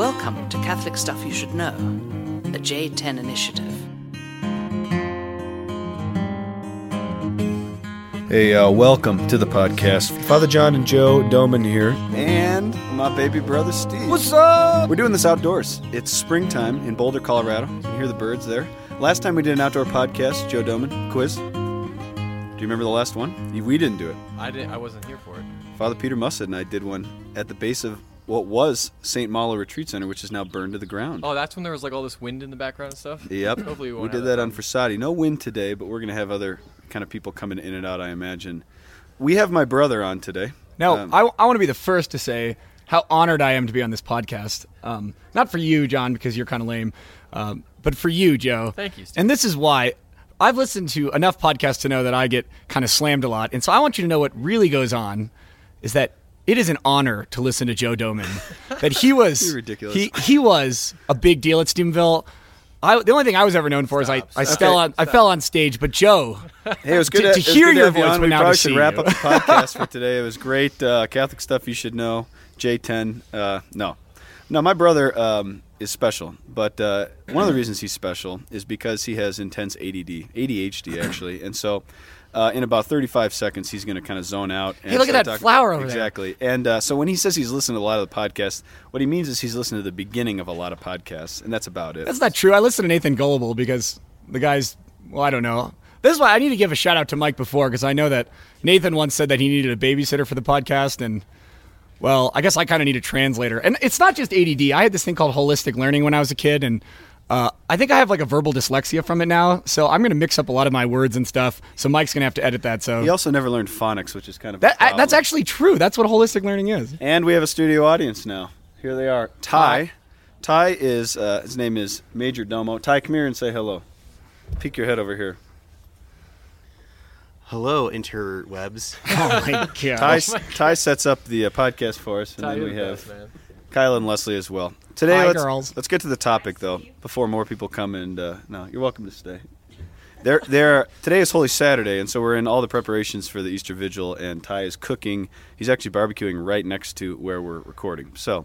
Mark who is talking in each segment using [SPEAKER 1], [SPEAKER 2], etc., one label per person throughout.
[SPEAKER 1] Welcome to Catholic Stuff You Should Know, the J10 Initiative.
[SPEAKER 2] Hey, uh, welcome to the podcast. Father John and Joe Doman here.
[SPEAKER 3] And my baby brother Steve.
[SPEAKER 2] What's up?
[SPEAKER 3] We're doing this outdoors. It's springtime in Boulder, Colorado. You can hear the birds there. Last time we did an outdoor podcast, Joe Doman, quiz. Do you remember the last one? We didn't do it.
[SPEAKER 4] I didn't. I wasn't here for it.
[SPEAKER 3] Father Peter Mussett and I did one at the base of what was St. Malo Retreat Center, which is now burned to the ground.
[SPEAKER 4] Oh, that's when there was like all this wind in the background and stuff.
[SPEAKER 3] Yep.
[SPEAKER 4] Hopefully we
[SPEAKER 3] we
[SPEAKER 4] won't
[SPEAKER 3] did
[SPEAKER 4] have
[SPEAKER 3] that
[SPEAKER 4] that
[SPEAKER 3] on Versati. No wind today, but we're going to have other kind of people coming in and out, I imagine. We have my brother on today.
[SPEAKER 5] No,
[SPEAKER 3] Um,
[SPEAKER 5] I, I want to be the first to say how honored I am to be on this podcast. Um, not for you, John, because you're kind of lame, um, but for you, Joe.
[SPEAKER 4] Thank you, Steve.
[SPEAKER 5] And this is why I've listened to enough podcasts to know that I get kind of slammed a lot. And so I want you to know what really goes on is that it is an honor to listen to Joe Doman. that he was
[SPEAKER 3] ridiculous.
[SPEAKER 5] He he was a big deal at Steubenville. I, the only thing I was ever known for is I, I
[SPEAKER 4] Stop.
[SPEAKER 5] fell
[SPEAKER 3] Okay,
[SPEAKER 5] on I fell on stage, but Joe,
[SPEAKER 3] Hey, it was good
[SPEAKER 5] To-
[SPEAKER 3] to,
[SPEAKER 5] hear
[SPEAKER 3] good
[SPEAKER 5] your voice,
[SPEAKER 3] on.
[SPEAKER 5] but
[SPEAKER 3] We
[SPEAKER 5] now
[SPEAKER 3] probably should wrap
[SPEAKER 5] you.
[SPEAKER 3] up the podcast for today. It was great. Uh, Catholic stuff you should know. J10. Uh, no, no, my brother um, is special, but uh, one of the reasons he's special is because he has intense ADD, ADHD actually, and so. Uh, in about 35 seconds, he's going to kind of zone out. And
[SPEAKER 5] Hey, look at that
[SPEAKER 3] talking-
[SPEAKER 5] flower over there.
[SPEAKER 3] Exactly. And uh, so when he says he's listened to a lot of the podcasts, what he means is he's listened to the beginning of a lot of podcasts, and that's about it.
[SPEAKER 5] That's not true. I listen to Nathan Goebel because the guy's, well, I don't know. This is why I need to give a shout out to Mike before because I know that Nathan once said that he needed a babysitter for the podcast. And, well, I guess I kind of need a translator. And it's not just ADD. I had this thing called holistic learning when I was a kid. And uh, I think I have like a verbal dyslexia from it now. So I'm going to mix up a lot of my words and stuff. So Mike's going to have to edit that. So
[SPEAKER 3] he also never learned phonics, which is kind of
[SPEAKER 5] that, I, that's actually true. That's what holistic learning is.
[SPEAKER 3] And we have a studio audience now. Here they are. Ty. Ty is uh, his name is Major Domo. Ty, come here and say hello. Peek your head over here.
[SPEAKER 6] Hello, interwebs.
[SPEAKER 5] Oh my
[SPEAKER 3] Ty,
[SPEAKER 5] God.
[SPEAKER 3] Ty sets up the uh, podcast for us, and
[SPEAKER 4] Ty,
[SPEAKER 3] then we have
[SPEAKER 4] best, man.
[SPEAKER 3] Kyle and Leslie as well. Today,
[SPEAKER 5] Hi,
[SPEAKER 3] let's,
[SPEAKER 5] girls.
[SPEAKER 3] let's get to the topic though before more people come and uh, no, you're welcome to stay. There, there. Today is Holy Saturday, and so we're in all the preparations for the Easter Vigil. And Ty is cooking. He's actually barbecuing right next to where we're recording. So,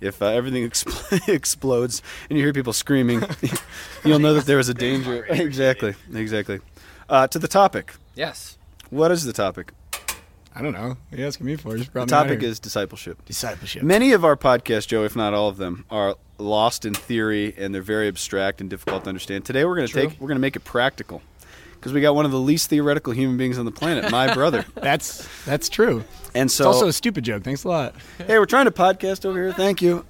[SPEAKER 3] if uh, everything expl- explodes and you hear people screaming, you'll know that there is a danger. exactly, exactly. Uh, to the topic.
[SPEAKER 4] Yes.
[SPEAKER 3] What is the topic?
[SPEAKER 5] I don't know. What are you asking me for? Just brought
[SPEAKER 3] The
[SPEAKER 5] me out
[SPEAKER 3] topic is discipleship.
[SPEAKER 5] discipleship.
[SPEAKER 3] Many of our podcasts, Joe, if not all of them, are lost in theory and they're very abstract and difficult to understand. Today we're going to
[SPEAKER 5] True.
[SPEAKER 3] take we're going to make it practical because we got one of the least theoretical human beings on the planet, my brother.
[SPEAKER 5] That's that's true.
[SPEAKER 3] And so,
[SPEAKER 5] It's
[SPEAKER 3] so
[SPEAKER 5] also a stupid joke. Thanks a lot.
[SPEAKER 3] hey, we're trying to podcast over here. Thank you.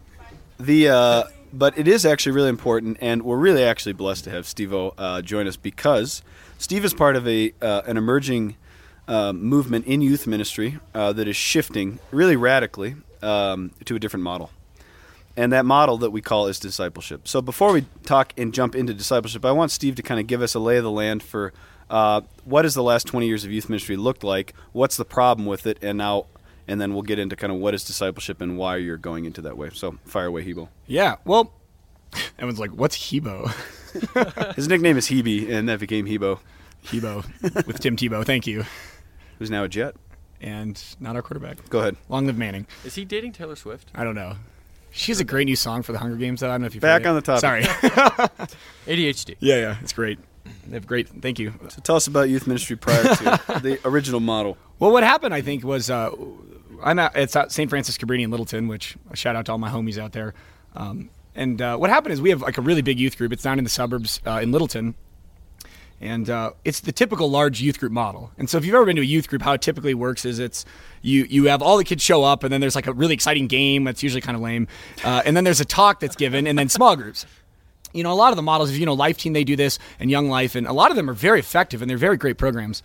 [SPEAKER 3] The uh, but it is actually really important, and we're really actually blessed to have Steve uh, join us because Steve is part of a uh, an emerging uh, movement in youth ministry uh, that is shifting really radically um, to a different model. And that model that we call is discipleship. So before we talk and jump into discipleship, I want Steve to kind of give us a lay of the land for uh, what has the last 20 years of youth ministry looked like, what's the problem with it, and now, and then we'll get into kind of what is discipleship and why you're going into that way. So fire away, Hebo.
[SPEAKER 5] Yeah. Well, everyone's like, "What's Hebo?"
[SPEAKER 3] His nickname is Hebe, and that became Hebo,
[SPEAKER 5] Hebo with Tim Tebow. Thank you.
[SPEAKER 3] Who's now a Jet.
[SPEAKER 5] And not our quarterback.
[SPEAKER 3] Go ahead.
[SPEAKER 5] Long live Manning.
[SPEAKER 4] Is he dating Taylor Swift?
[SPEAKER 5] I don't know. She has a great new song for the Hunger Games. Though. I don't know if you've
[SPEAKER 3] Back on the topic.
[SPEAKER 5] Sorry.
[SPEAKER 4] ADHD.
[SPEAKER 5] yeah, yeah, it's great. They have great. Thank you.
[SPEAKER 3] So tell us about youth ministry prior to the original model.
[SPEAKER 5] Well, what happened, I think, was uh, I'm at it's at St. Francis Cabrini in Littleton, which a shout out to all my homies out there. Um, and uh, what happened is we have like a really big youth group. It's down in the suburbs uh, in Littleton, and uh, it's the typical large youth group model. And so, if you've ever been to a youth group, how it typically works is it's you you have all the kids show up, and then there's like a really exciting game that's usually kind of lame, uh, and then there's a talk that's given, and then small groups you know, a lot of the models, you know, Life Teen, they do this, and Young Life, and a lot of them are very effective and they're very great programs.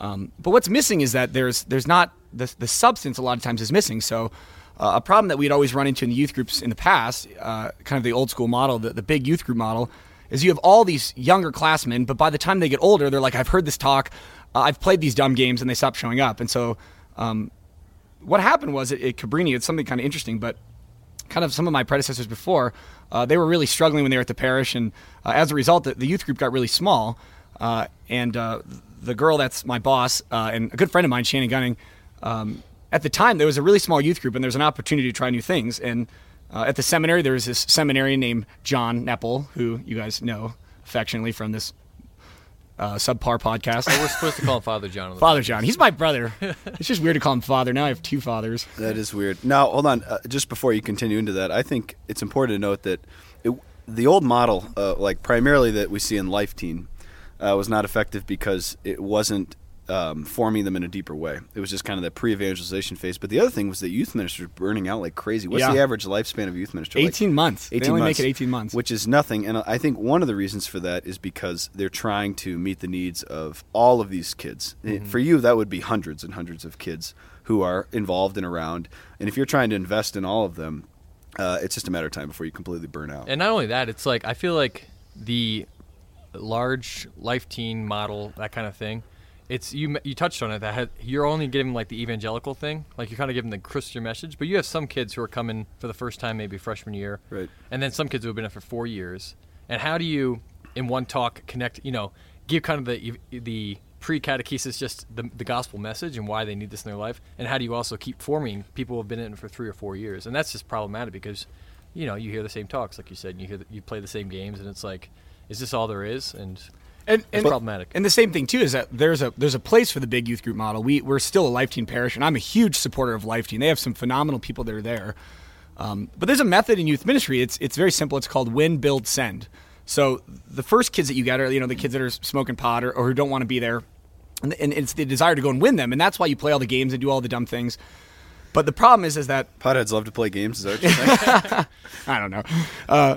[SPEAKER 5] Um, but what's missing is that there's there's not the the substance. A lot of times is missing. So. Uh, a problem that we'd always run into in the youth groups in the past, uh, kind of the old school model, the, the big youth group model, is you have all these younger classmen, but by the time they get older, they're like, I've heard this talk, uh, I've played these dumb games, and they stop showing up. And so, um, what happened was at, at Cabrini, it's something kind of interesting, but kind of some of my predecessors before, uh, they were really struggling when they were at the parish, and uh, as a result, the, the youth group got really small. Uh, and uh, the girl that's my boss uh, and a good friend of mine, Shannon Gunning, um, at the time there was a really small youth group, and there was an opportunity to try new things. And uh, at the seminary, there was this seminarian named John Nepil, who you guys know affectionately from this uh, subpar podcast.
[SPEAKER 4] We're supposed to call him Father John. on the
[SPEAKER 5] Father John. He's my brother. it's just weird to call him father. Now I have two fathers.
[SPEAKER 3] That is weird. Now, hold on. Uh, just before you continue into that, I think it's important to note that it, the old model, uh, like primarily that we see in Life Teen, uh, was not effective because it wasn't um, forming them in a deeper way. It was just kind of that pre-evangelization phase. But the other thing was that youth ministers were burning out like crazy. What's
[SPEAKER 5] Yeah.
[SPEAKER 3] the average lifespan of a youth minister? Like
[SPEAKER 5] 18 months. They only make it 18 months.
[SPEAKER 3] which is nothing. And I think one of the reasons for that is because they're trying to meet the needs of all of these kids. Eh, For you, that would be hundreds and hundreds of kids who are involved and around. And if you're trying to invest in all of them, uh, it's just a matter of time before you completely burn out.
[SPEAKER 4] And not only that, it's like I feel like the large life teen model, that kind of thing. It's you. You touched on it. That you're only giving like the evangelical thing, like you're kind of giving the Christian message. But you have some kids who are coming for the first time, maybe freshman year,
[SPEAKER 3] Right.
[SPEAKER 4] And then some kids who have been in for four years. And how do you, in one talk, connect? You know, give kind of the the pre-catechesis just the, the gospel message and why they need this in their life, and how do you also keep forming people who have been in for three or four years? And that's just problematic because, you know, you hear the same talks, like you said, and you hear the, you play the same games, and it's like, is this all there is? And
[SPEAKER 5] and,
[SPEAKER 4] It's problematic.
[SPEAKER 5] And the same thing too is that there's a there's a place for the big youth group model. We we're still a Life Teen parish, and I'm a huge supporter of Life Teen. They have some phenomenal people that are there. Um, but there's a method in youth ministry. It's it's very simple. It's called win, build, send. So the first kids that you get are you know the kids that are smoking pot or, or who don't want to be there, and, and it's the desire to go and win them, and that's why you play all the games and do all the dumb things. But the problem is is that
[SPEAKER 3] Potheads love to play games. Is that what you're saying?
[SPEAKER 5] I don't know. Uh,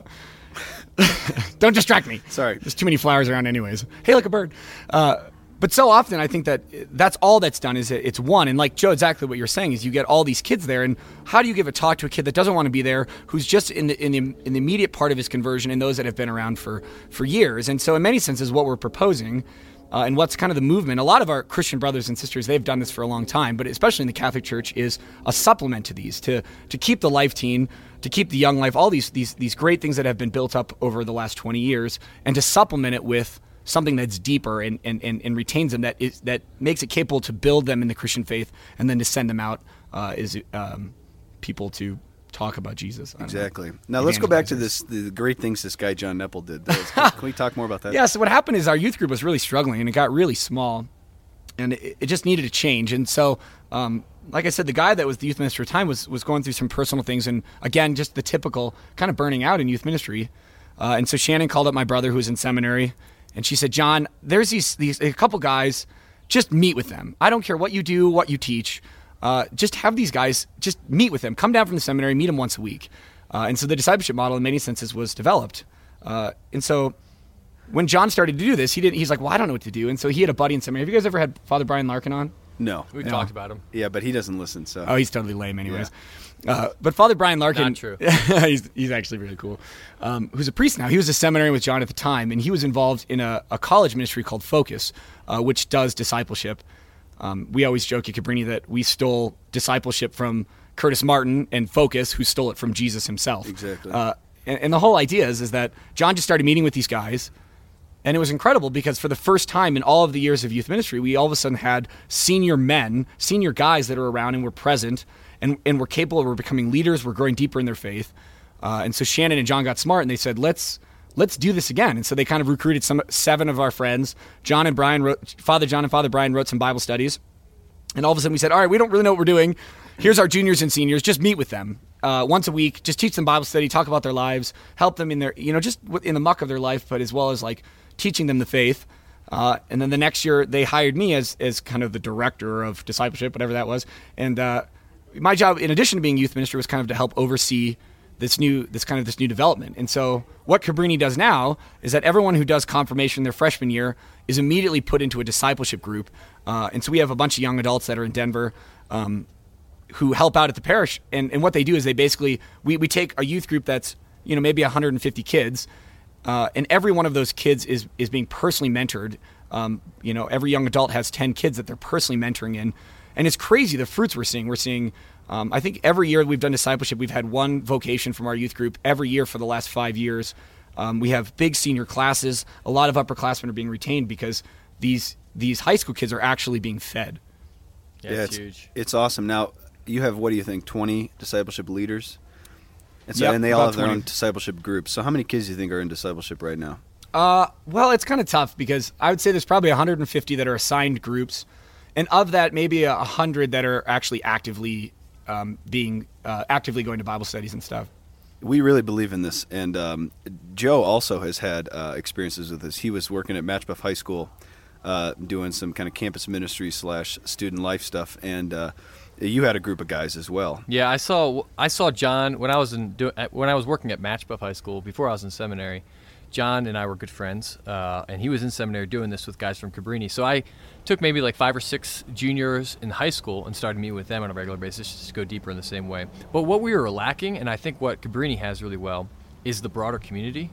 [SPEAKER 5] don't distract me.
[SPEAKER 3] Sorry.
[SPEAKER 5] There's too many flowers around, anyways. Hey, like a bird. Uh, but so often, I think that that's all that's done is it's one. And like Joe, exactly what you're saying is you get all these kids there, and how do you give a talk to a kid that doesn't want to be there, who's just in the in the, in the immediate part of his conversion, and those that have been around for for years? And so, in many senses, what we're proposing. Uh, and what's kind of the movement? A lot of our Christian brothers and sisters, they've done this for a long time, but especially in the Catholic Church, is a supplement to these to to keep the life teen, to keep the young life, all these these these great things that have been built up over the last 20 years, and to supplement it with something that's deeper and, and, and, and retains them that is that makes it capable to build them in the Christian faith, and then to send them out uh, is um, people to talk about Jesus. Don't know.
[SPEAKER 3] exactly. Now let's go back to this the great things this guy John Nepil did. Can, can we talk more about that?
[SPEAKER 5] Yeah, so what happened is our youth group was really struggling and it got really small and it, it just needed a change. And so, um, like I said, the guy that was the youth minister at the time was, was going through some personal things and again, just the typical kind of burning out in youth ministry. Uh, and so Shannon called up my brother who was in seminary and she said, John, there's these, these a couple guys, just meet with them. I don't care what you do, what you teach. Uh, just have these guys, just meet with them. Come down from the seminary, meet them once a week. Uh, and so the discipleship model, in many senses, was developed. Uh, and so when John started to do this, he didn't. He's like, "Well, I don't know what to do." And so he had a buddy in seminary. Have you guys ever had Father Brian Larkin on?
[SPEAKER 3] No.
[SPEAKER 4] we
[SPEAKER 5] Yeah.
[SPEAKER 4] talked about him.
[SPEAKER 3] Yeah, but he doesn't listen. So
[SPEAKER 5] Oh, he's totally lame, anyways. Uh, but Father Brian Larkin,
[SPEAKER 4] Not true.
[SPEAKER 5] he's he's actually really cool. Um, who's a priest now? He was a seminary with John at the time, and he was involved in a, a college ministry called Focus, uh, which does discipleship. Um, we always joke at Cabrini that we stole discipleship from Curtis Martin and Focus, who stole it from Jesus himself.
[SPEAKER 3] Exactly.
[SPEAKER 5] Uh, and, and the whole idea is is that John just started meeting with these guys. And it was incredible because for the first time in all of the years of youth ministry, we all of a sudden had senior men, senior guys that are around and were present and, and were capable, were becoming leaders, were growing deeper in their faith. Uh, and so Shannon and John got smart and they said, let's let's do this again. And so they kind of recruited some seven of our friends. John and Brian wrote, Father John and Father Brian wrote some Bible studies. And all of a sudden we said, all right, we don't really know what we're doing. Here's our juniors and seniors. Just meet with them uh, once a week. Just teach them Bible study, talk about their lives, help them in their, you know, just in the muck of their life, but as well as like teaching them the faith. Uh, and then the next year they hired me as, as kind of the director of discipleship, whatever that was. And uh, my job, in addition to being youth minister, was kind of to help oversee this new this kind of this new development. And so what Cabrini does now is that everyone who does confirmation their freshman year is immediately put into a discipleship group. Uh, and so we have a bunch of young adults that are in Denver um, who help out at the parish. And, and what they do is they basically we, we take a youth group that's you know maybe 150 kids, uh, and every one of those kids is is being personally mentored. Um, you know, every young adult has 10 kids that they're personally mentoring in, and it's crazy the fruits we're seeing. We're seeing. Um, I think every year we've done discipleship, we've had one vocation from our youth group every year for the last five years. Um, we have big senior classes. A lot of upperclassmen are being retained because these these high school kids are actually being fed.
[SPEAKER 4] Yeah, it's, huge.
[SPEAKER 3] It's awesome. Now you have what do you think? Twenty discipleship leaders. And, so,
[SPEAKER 5] Yep,
[SPEAKER 3] and they all
[SPEAKER 5] about
[SPEAKER 3] have their own discipleship groups. So how many kids do you think are in discipleship right now? right now?
[SPEAKER 5] Uh, well, it's kind of tough because I would say there's probably 150 that are assigned groups, and of that, maybe a 100 that are actually actively um, being uh, actively going to Bible studies and stuff.
[SPEAKER 3] We really believe in this, and um, Joe also has had uh, experiences with this. He was working at Machebeuf High School, uh, doing some kind of campus ministry slash student life stuff, and uh, you had a group of guys as well.
[SPEAKER 4] Yeah, I saw I saw John when I was in do, when I was working at Machebeuf High School before I was in seminary. John and I were good friends, uh, and he was in seminary doing this with guys from Cabrini. So I took maybe like five or six juniors in high school and started meeting with them on a regular basis just to go deeper in the same way. But what we were lacking, and I think what Cabrini has really well, is the broader community.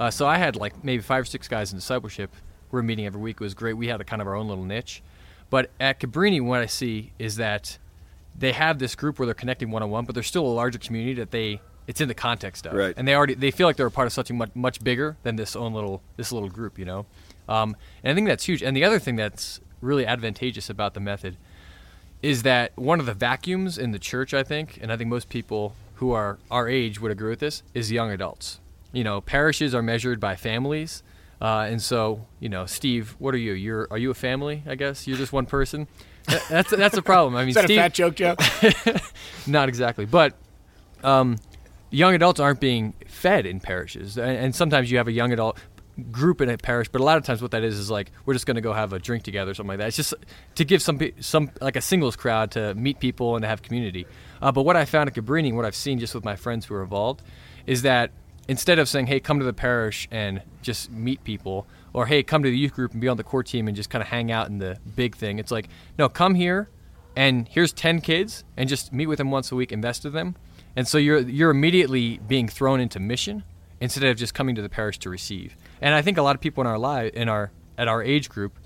[SPEAKER 4] Uh, so I had like maybe five or six guys in discipleship. We were meeting every week. It was great. We had a kind of our own little niche. But at Cabrini, what I see is that they have this group where they're connecting one on one, but there's still a larger community that they it's in the context of,
[SPEAKER 3] Right.
[SPEAKER 4] and they already they feel like they're a part of something much much bigger than this own little this little group, you know. Um, and I think that's huge. And the other thing that's really advantageous about the method is that one of the vacuums in the church, I think, and I think most people who are our age would agree with this, is young adults. You know, parishes are measured by families. Uh, and so, you know, Steve, what are you? You're are you a family? I guess you're just one person. That- That's that's a problem. I mean,
[SPEAKER 5] Is that
[SPEAKER 4] Steve,
[SPEAKER 5] a fat joke, Joe?
[SPEAKER 4] not exactly, but um, young adults aren't being fed in parishes, and, and sometimes you have a young adult group in a parish, but a lot of times what that is is like we're just going to go have a drink together or something like that. It's just to give some some like a singles crowd to meet people and to have community. Uh, but what I found at Cabrini, what I've seen just with my friends who are involved, is that instead of saying, "Hey, come to the parish and just meet people," or "Hey, come to the youth group and be on the core team and just kind of hang out in the big thing," it's like, no, come here and here's 10 kids and just meet with them once a week invest in them and so you're you're immediately being thrown into mission instead of just coming to the parish to receive. And i think a lot of people in our life in our at our age group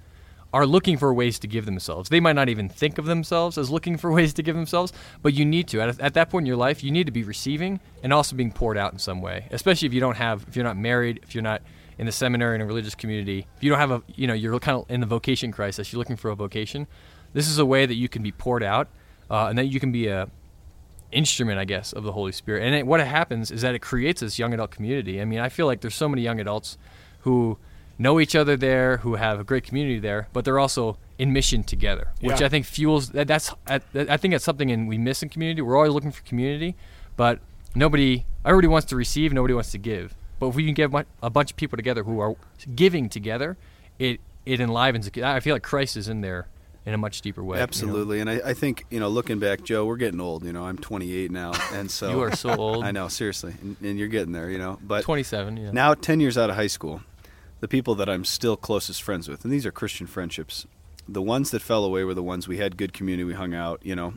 [SPEAKER 4] are looking for ways to give themselves. They might not even think of themselves as looking for ways to give themselves but you need to. At, at that point in your life you need to be receiving and also being poured out in some way especially if you don't have if you're not married if you're not in the seminary in a religious community if you don't have a you know you're kind of in the vocation crisis you're looking for a vocation this is a way that you can be poured out uh, and that you can be a instrument i guess of the holy spirit. And it, what happens is that it creates this young adult community. I mean i feel like there's so many young adults who know each other there who have a great community there but they're also in mission together which
[SPEAKER 5] Yeah.
[SPEAKER 4] i think fuels that, that's I, I think that's something in, we miss in community. We're always looking for community but nobody everybody wants to receive nobody wants to give. But if we can get a bunch of people together who are giving together it it enlivens i feel like christ is in there in a much deeper way you know?
[SPEAKER 3] Absolutely, and I, I think you know, looking back, Joe, we're getting old. You know, I'm 28 now, and so
[SPEAKER 4] You are so old.
[SPEAKER 3] I know, seriously, and, and you're getting there. You know, but
[SPEAKER 4] 27 yeah
[SPEAKER 3] now 10 years out of high school, the people that I'm still closest friends with, and these are Christian friendships, the ones that fell away were the ones we had good community, we hung out, you know,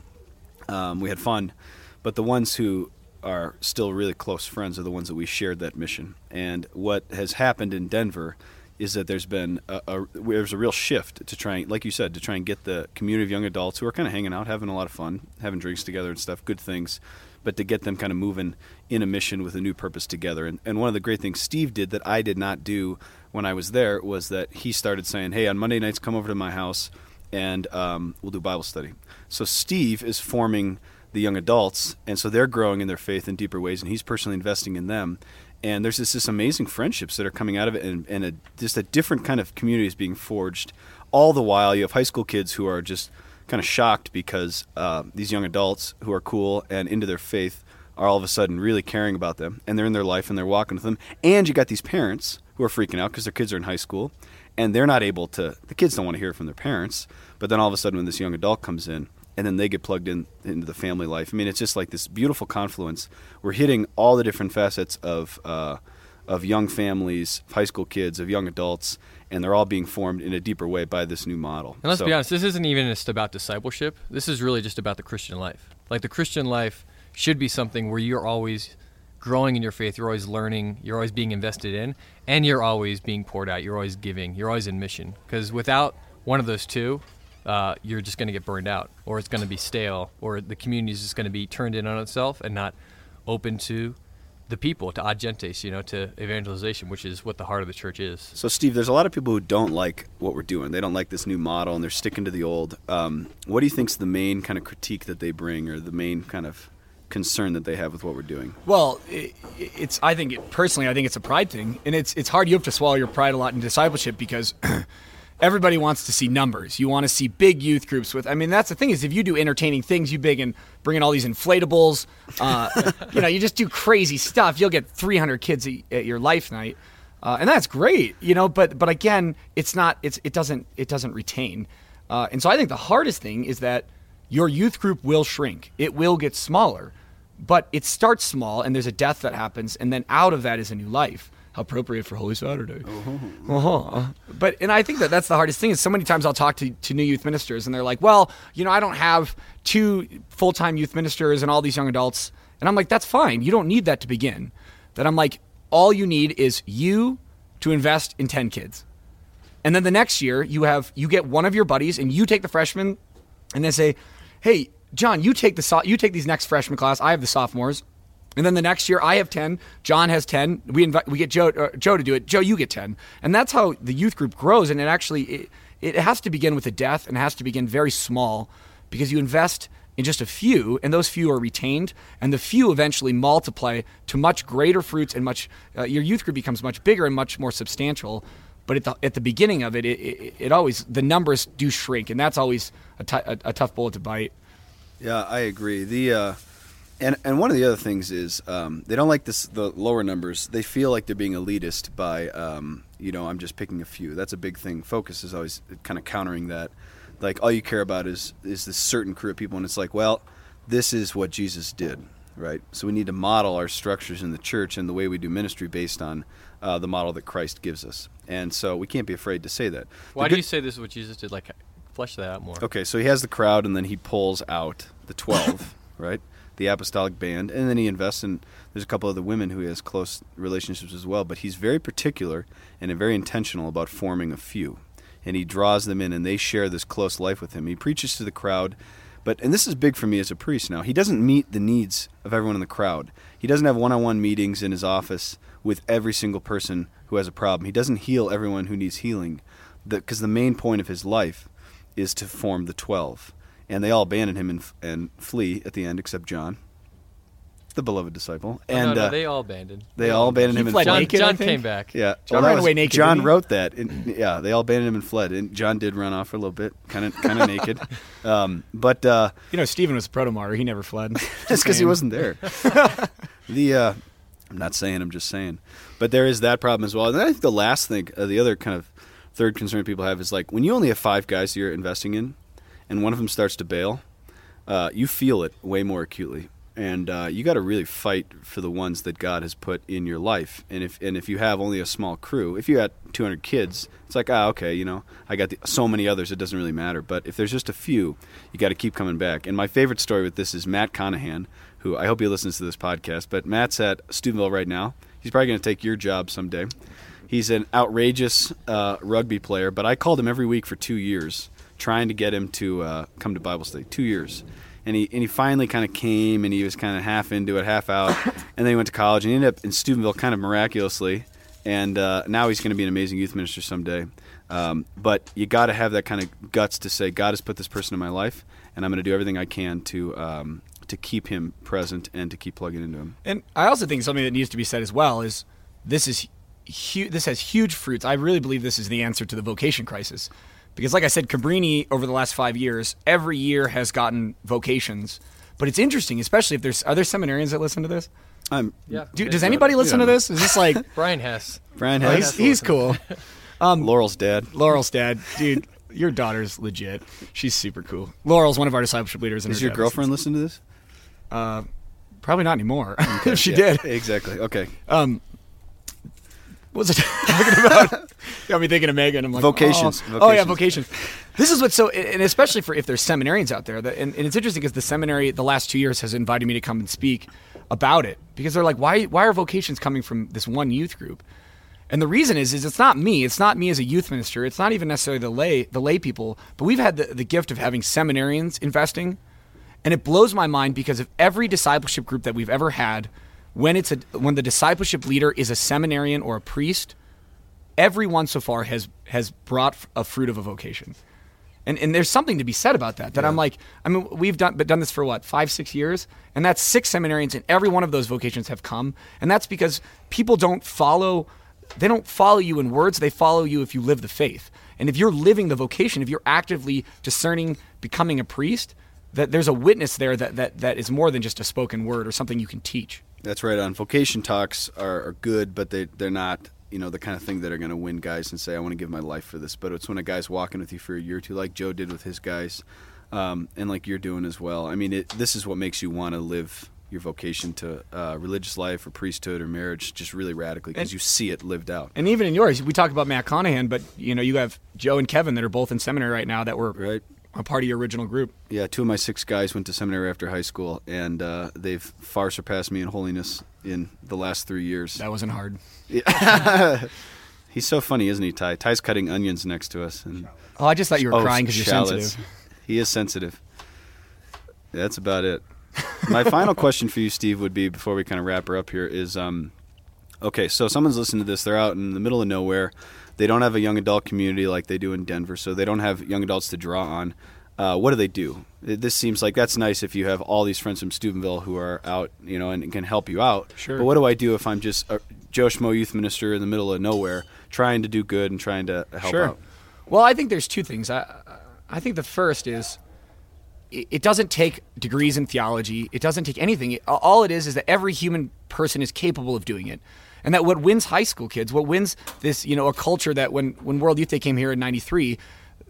[SPEAKER 3] um, we had fun, but the ones who are still really close friends are the ones that we shared that mission. And what has happened in Denver is that there's been a, a there's a real shift to try like you said, to try and get the community of young adults who are kind of hanging out, having a lot of fun, having drinks together and stuff, good things, but to get them kind of moving in a mission with a new purpose together. And, and one of the great things Steve did that I did not do when I was there was that he started saying, "Hey, on Monday nights, come over to my house, and um, we'll do Bible study." So Steve is forming the young adults, and so they're growing in their faith in deeper ways, and he's personally investing in them. And there's this, this amazing friendships that are coming out of it, and, and a, just a different kind of community is being forged. All the while, you have high school kids who are just kind of shocked because uh, these young adults who are cool and into their faith are all of a sudden really caring about them, and they're in their life and they're walking with them. And you got these parents who are freaking out because their kids are in high school, and they're not able to. The kids don't want to hear from their parents, but then all of a sudden, when this young adult comes in, and then they get plugged in into the family life. I mean, it's just like this beautiful confluence. We're hitting all the different facets of uh, of young families, high school kids, of young adults, and they're all being formed in a deeper way by this new model.
[SPEAKER 4] And let's
[SPEAKER 3] So-
[SPEAKER 4] be honest, this isn't even just about discipleship. This is really just about the Christian life. Like the Christian life should be something where you're always growing in your faith, you're always learning, you're always being invested in, and you're always being poured out, you're always giving, you're always in mission. Because without one of those two, uh, you're just going to get burned out, or it's going to be stale, or the community is just going to be turned in on itself and not open to the people, to ad gentes, you know, to evangelization, which is what the heart of the church is.
[SPEAKER 3] So, Steve, there's a lot of people who don't like what we're doing. They don't like this new model, and they're sticking to the old. Um, what do you think's the main kind of critique that they bring, or the main kind of concern that they have with what we're doing.
[SPEAKER 5] Well, it, it's. I think it, personally, I think it's a pride thing, and it's it's hard. You have to swallow your pride a lot in discipleship because everybody wants to see numbers. You want to see big youth groups with. I mean, that's the thing is if you do entertaining things, you big and bring in all these inflatables. Uh, you know, you just do crazy stuff. You'll get 300 kids at, your life night, uh, and that's great. You know, but but again, it's not. It's it doesn't it doesn't retain. Uh, and so I think the hardest thing is that your youth group will shrink. It will get smaller, but it starts small, and there's a death that happens, and then out of that is a new life. Appropriate for Holy Saturday. Uh-huh. But and I think that that's the hardest thing is so many times I'll talk to, to new youth ministers and they're like, well, you know, I don't have two full time youth ministers and all these young adults, and I'm like, that's fine. You don't need that to begin. That I'm like, all you need is you to invest in ten kids, and then the next year you have you get one of your buddies and you take the freshman, and they say, hey, John, you take the so- you take these next freshman class. I have the sophomores. And then the next year, I have ten. John has ten. We invite, we get Joe uh, Joe to do it. Joe, you get ten, and that's how the youth group grows. And it actually it, it has to begin with a death, and has to begin very small, because you invest in just a few, and those few are retained, and the few eventually multiply to much greater fruits, and much uh, your youth group becomes much bigger and much more substantial. But at the at the beginning of it, it, it, it always the numbers do shrink, and that's always a, t- a, a tough bullet to bite.
[SPEAKER 3] Yeah, I agree. The uh, and and one of the other things is um, they don't like this the lower numbers. They feel like they're being elitist by um, you know I'm just picking a few. That's a big thing. Focus is always kind of countering that. Like all you care about is is this certain crew of people, and it's like, well, this is what Jesus did, right? So we need to model our structures in the church and the way we do ministry based on uh, the model that Christ gives us. And so we can't be afraid to say that.
[SPEAKER 4] Why do you say this is what Jesus did? Like, flesh that out more.
[SPEAKER 3] Okay, so he has the crowd, and then he pulls out the twelve, right? The apostolic band, and then he invests in. There's a couple of the women who he has close relationships as well, but he's very particular and very intentional about forming a few, and he draws them in, and they share this close life with him. He preaches to the crowd, but and this is big for me as a priest now. He doesn't meet the needs of everyone in the crowd. He doesn't have one-on-one meetings in his office with every single person who has a problem. He doesn't heal everyone who needs healing, because the main point of his life is to form the twelve, and they all abandon him and, and flee at the end, except John, the beloved disciple,
[SPEAKER 4] Oh,
[SPEAKER 3] and
[SPEAKER 4] no, no,
[SPEAKER 3] uh,
[SPEAKER 4] they all abandoned.
[SPEAKER 3] they all abandoned
[SPEAKER 5] He
[SPEAKER 3] him.
[SPEAKER 5] fled
[SPEAKER 3] and
[SPEAKER 4] John,
[SPEAKER 5] naked, I
[SPEAKER 4] John
[SPEAKER 5] think?
[SPEAKER 4] came back.
[SPEAKER 3] Yeah,
[SPEAKER 5] John
[SPEAKER 3] that
[SPEAKER 5] ran
[SPEAKER 3] was-
[SPEAKER 5] away naked,
[SPEAKER 3] John wrote that. And, yeah, they all abandoned him and fled, and John did run off for a little bit, kind of kind of naked, um, but uh,
[SPEAKER 5] You know, Stephen was a proto-martyr. He never fled.
[SPEAKER 3] just because he wasn't there. the uh, I'm not saying. I'm just saying. But there is that problem as well. And then I think the last thing, uh, the other kind of third concern people have is like when you only have five guys you're investing in, and one of them starts to bail, uh, you feel it way more acutely. And uh, you got to really fight for the ones that God has put in your life. And if and if you have only a small crew, if you got 200 kids, it's like ah okay, you know, I got the, so many others, it doesn't really matter. But if there's just a few, you got to keep coming back. And my favorite story with this is Matt Conahan, who I hope he listens to this podcast. But Matt's at Steubenville right now. He's probably going to take your job someday. He's an outrageous uh, rugby player, but I called him every week for two years, trying to get him to uh, come to Bible study. Two years, and he and he finally kind of came, and he was kind of half into it, half out, and then he went to college and he ended up in Steubenville kind of miraculously, and uh, now he's going to be an amazing youth minister someday. Um, but you got to have that kind of guts to say, God has put this person in my life, and I'm going to do everything I can to um, to keep him present and to keep plugging into him.
[SPEAKER 5] And I also think something that needs to be said as well is this is hu- this has huge fruits. I really believe this is the answer to the vocation crisis. Because like I said, Cabrini over the last 5 years every year has gotten vocations. But it's interesting, especially if there's are there seminarians that listen to this?
[SPEAKER 3] I'm,
[SPEAKER 4] Yeah.
[SPEAKER 5] Do, does
[SPEAKER 4] do it.
[SPEAKER 5] anybody listen to this? Is this like
[SPEAKER 4] Brian Hess.
[SPEAKER 3] Brian
[SPEAKER 5] Oh,
[SPEAKER 3] Hess,
[SPEAKER 5] he's, he's cool.
[SPEAKER 3] Um, Laurel's dad.
[SPEAKER 5] Laurel's dad, dude. Your daughter's legit. She's super cool. Laurel's one of our discipleship leaders. And
[SPEAKER 3] Does your
[SPEAKER 5] girlfriend
[SPEAKER 3] girlfriwant
[SPEAKER 5] listens.
[SPEAKER 3] listen to this?
[SPEAKER 5] Uh, probably not anymore. if she
[SPEAKER 3] Yeah,
[SPEAKER 5] did,
[SPEAKER 3] exactly. Okay.
[SPEAKER 5] um, what was it talking about? Got me thinking of Megan. I'm like,
[SPEAKER 3] Vocations.
[SPEAKER 5] Oh, oh yeah,
[SPEAKER 3] Vocations.
[SPEAKER 5] vocations. This is what's so, and especially for if there's seminarians out there, that, and, and it's interesting because the seminary the last two years has invited me to come and speak about it because they're like, why, why are vocations coming from this one youth group? And the reason is, is it's not me. It's not me as a youth minister. It's not even necessarily the lay, the lay people. But we've had the, the gift of having seminarians investing, and it blows my mind because of every discipleship group that we've ever had, when it's a when the discipleship leader is a seminarian or a priest, everyone so far has has brought a fruit of a vocation. And, and there's something to be said about that. That I'm like, I mean, we've done but done this for what five, six years, and that's six seminarians, and every one of those vocations have come, and that's because people don't follow, they don't follow you in words, they follow you if you live the faith. And if you're living the vocation, if you're actively discerning becoming a priest, that there's a witness there that that, that is more than just a spoken word or something you can teach.
[SPEAKER 3] That's right. On vocation talks are, are good, but they they're not you know the kind of thing that are going to win guys and say I want to give my life for this. But it's when a guy's walking with you for a year or two, like Joe did with his guys, um, and like you're doing as well. I mean, it, this is what makes you want to live your vocation to uh, religious life or priesthood or marriage just really radically because you see it lived out.
[SPEAKER 5] And even in yours, we talk about Matt Conahan, but you know, you have Joe and Kevin that are both in seminary right now that were
[SPEAKER 3] Right.
[SPEAKER 5] A part of your original group.
[SPEAKER 3] Yeah, two of my six guys went to seminary after high school, and uh, they've far surpassed me in holiness in the last three years.
[SPEAKER 5] That wasn't hard.
[SPEAKER 3] He's so funny, isn't he, Ty? Ty's cutting onions next to us, and
[SPEAKER 5] Oh, I just thought you were
[SPEAKER 3] Oh,
[SPEAKER 5] crying because you're sensitive.
[SPEAKER 3] He is sensitive. That's about it. My final question for you, Steve, would be before we kind of wrap her up here is um, okay, so someone's listening to this. They're out in the middle of nowhere. They don't have a young adult community like they do in Denver, so they don't have young adults to draw on. Uh, what do they do? This seems like that's nice if you have all these friends from Steubenville who are out, you know, and can help you out.
[SPEAKER 5] Sure.
[SPEAKER 3] But what do I do if I'm just a Joe Schmo youth minister in the middle of nowhere, trying to do good and trying to help
[SPEAKER 5] Sure.
[SPEAKER 3] out?
[SPEAKER 5] Well, I think there's two things. I, I think the first is it it doesn't take degrees in theology. It doesn't take anything. All it is is that every human person is capable of doing it. And that what wins high school kids, what wins this, you know, a culture that when, when World Youth Day came here in 93,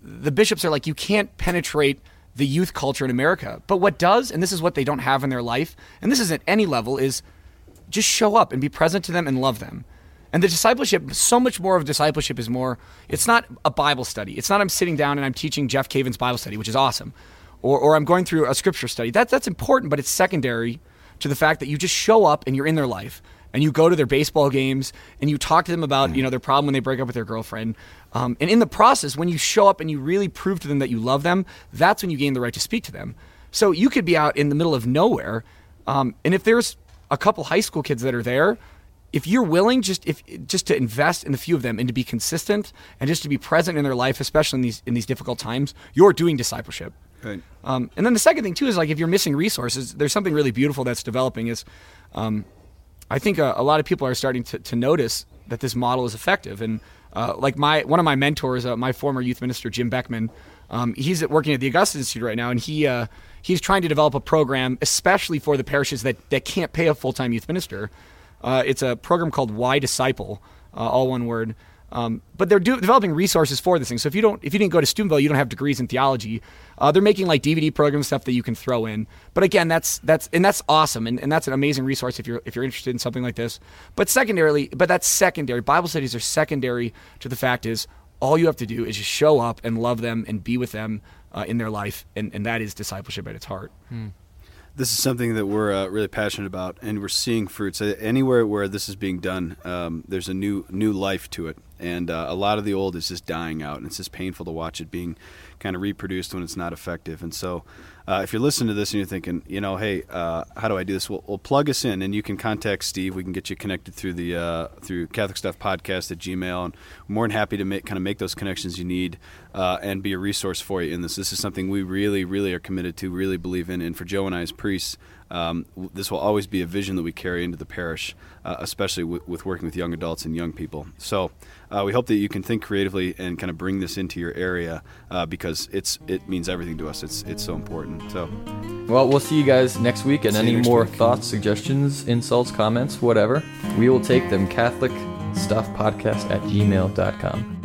[SPEAKER 5] the bishops are like, you can't penetrate the youth culture in America. But what does, and this is what they don't have in their life, and this is at any level, is just show up and be present to them and love them. And the discipleship, so much more of discipleship is more, it's not a Bible study. It's not I'm sitting down and I'm teaching Jeff Cavins' Bible study, which is awesome. Or, or I'm going through a scripture study. That, that's important, but it's secondary to the fact that you just show up and you're in their life. And you go to their baseball games and you talk to them about, you know, their problem when they break up with their girlfriend. Um, and in the process, when you show up and you really prove to them that you love them, that's when you gain the right to speak to them. So you could be out in the middle of nowhere, um, and if there's a couple high school kids that are there, if you're willing just if just to invest in a few of them and to be consistent and just to be present in their life, especially in these in these difficult times, you're doing discipleship.
[SPEAKER 3] Right.
[SPEAKER 5] Um, and then the second thing too is like if you're missing resources, there's something really beautiful that's developing. Is um, I think a, a lot of people are starting to, to notice that this model is effective. And uh, like my one of my mentors, uh, my former youth minister Jim Beckman, um, he's working at the Augustine Institute right now, and he uh, he's trying to develop a program, especially for the parishes that that can't pay a full time youth minister. Uh, it's a program called YDisciple, uh, all one word. Um, but they're do- developing resources for this thing. So if you don't, if you didn't go to Steubenville, you don't have degrees in theology. Uh, they're making like DVD program stuff that you can throw in. But again, that's that's and that's awesome, and, and that's an amazing resource if you're if you're interested in something like this. But secondarily, but that's secondary. Bible studies are secondary to the fact is all you have to do is just show up and love them and be with them uh, in their life, and, and that is discipleship at its heart.
[SPEAKER 3] This is something that we're uh, really passionate about, and we're seeing fruits anywhere where this is being done. Um, there's a new new life to it, and uh, a lot of the old is just dying out, and it's just painful to watch it being kind of reproduced when it's not effective. And so, uh, if you're listening to this and you're thinking, you know, hey, uh, how do I do this? Well, well, plug us in, and you can contact Steve. We can get you connected through the uh, through Catholic Stuff Podcast at Gmail, and we're more than happy to make kind of make those connections you need uh, and be a resource for you in this. This is something we really, really are committed to, really believe in, and for Joe and I as priests. Um, this will always be a vision that we carry into the parish, uh, especially w- with working with young adults and young people. So uh, we hope that you can think creatively and kind of bring this into your area uh, because it's it means everything to us. It's it's so important. So
[SPEAKER 7] Well, we'll see you guys next week. And
[SPEAKER 3] See
[SPEAKER 7] any more
[SPEAKER 3] week.
[SPEAKER 7] thoughts, suggestions, insults, comments, whatever, we will take them. Catholic Stuff Podcast at gmail.com.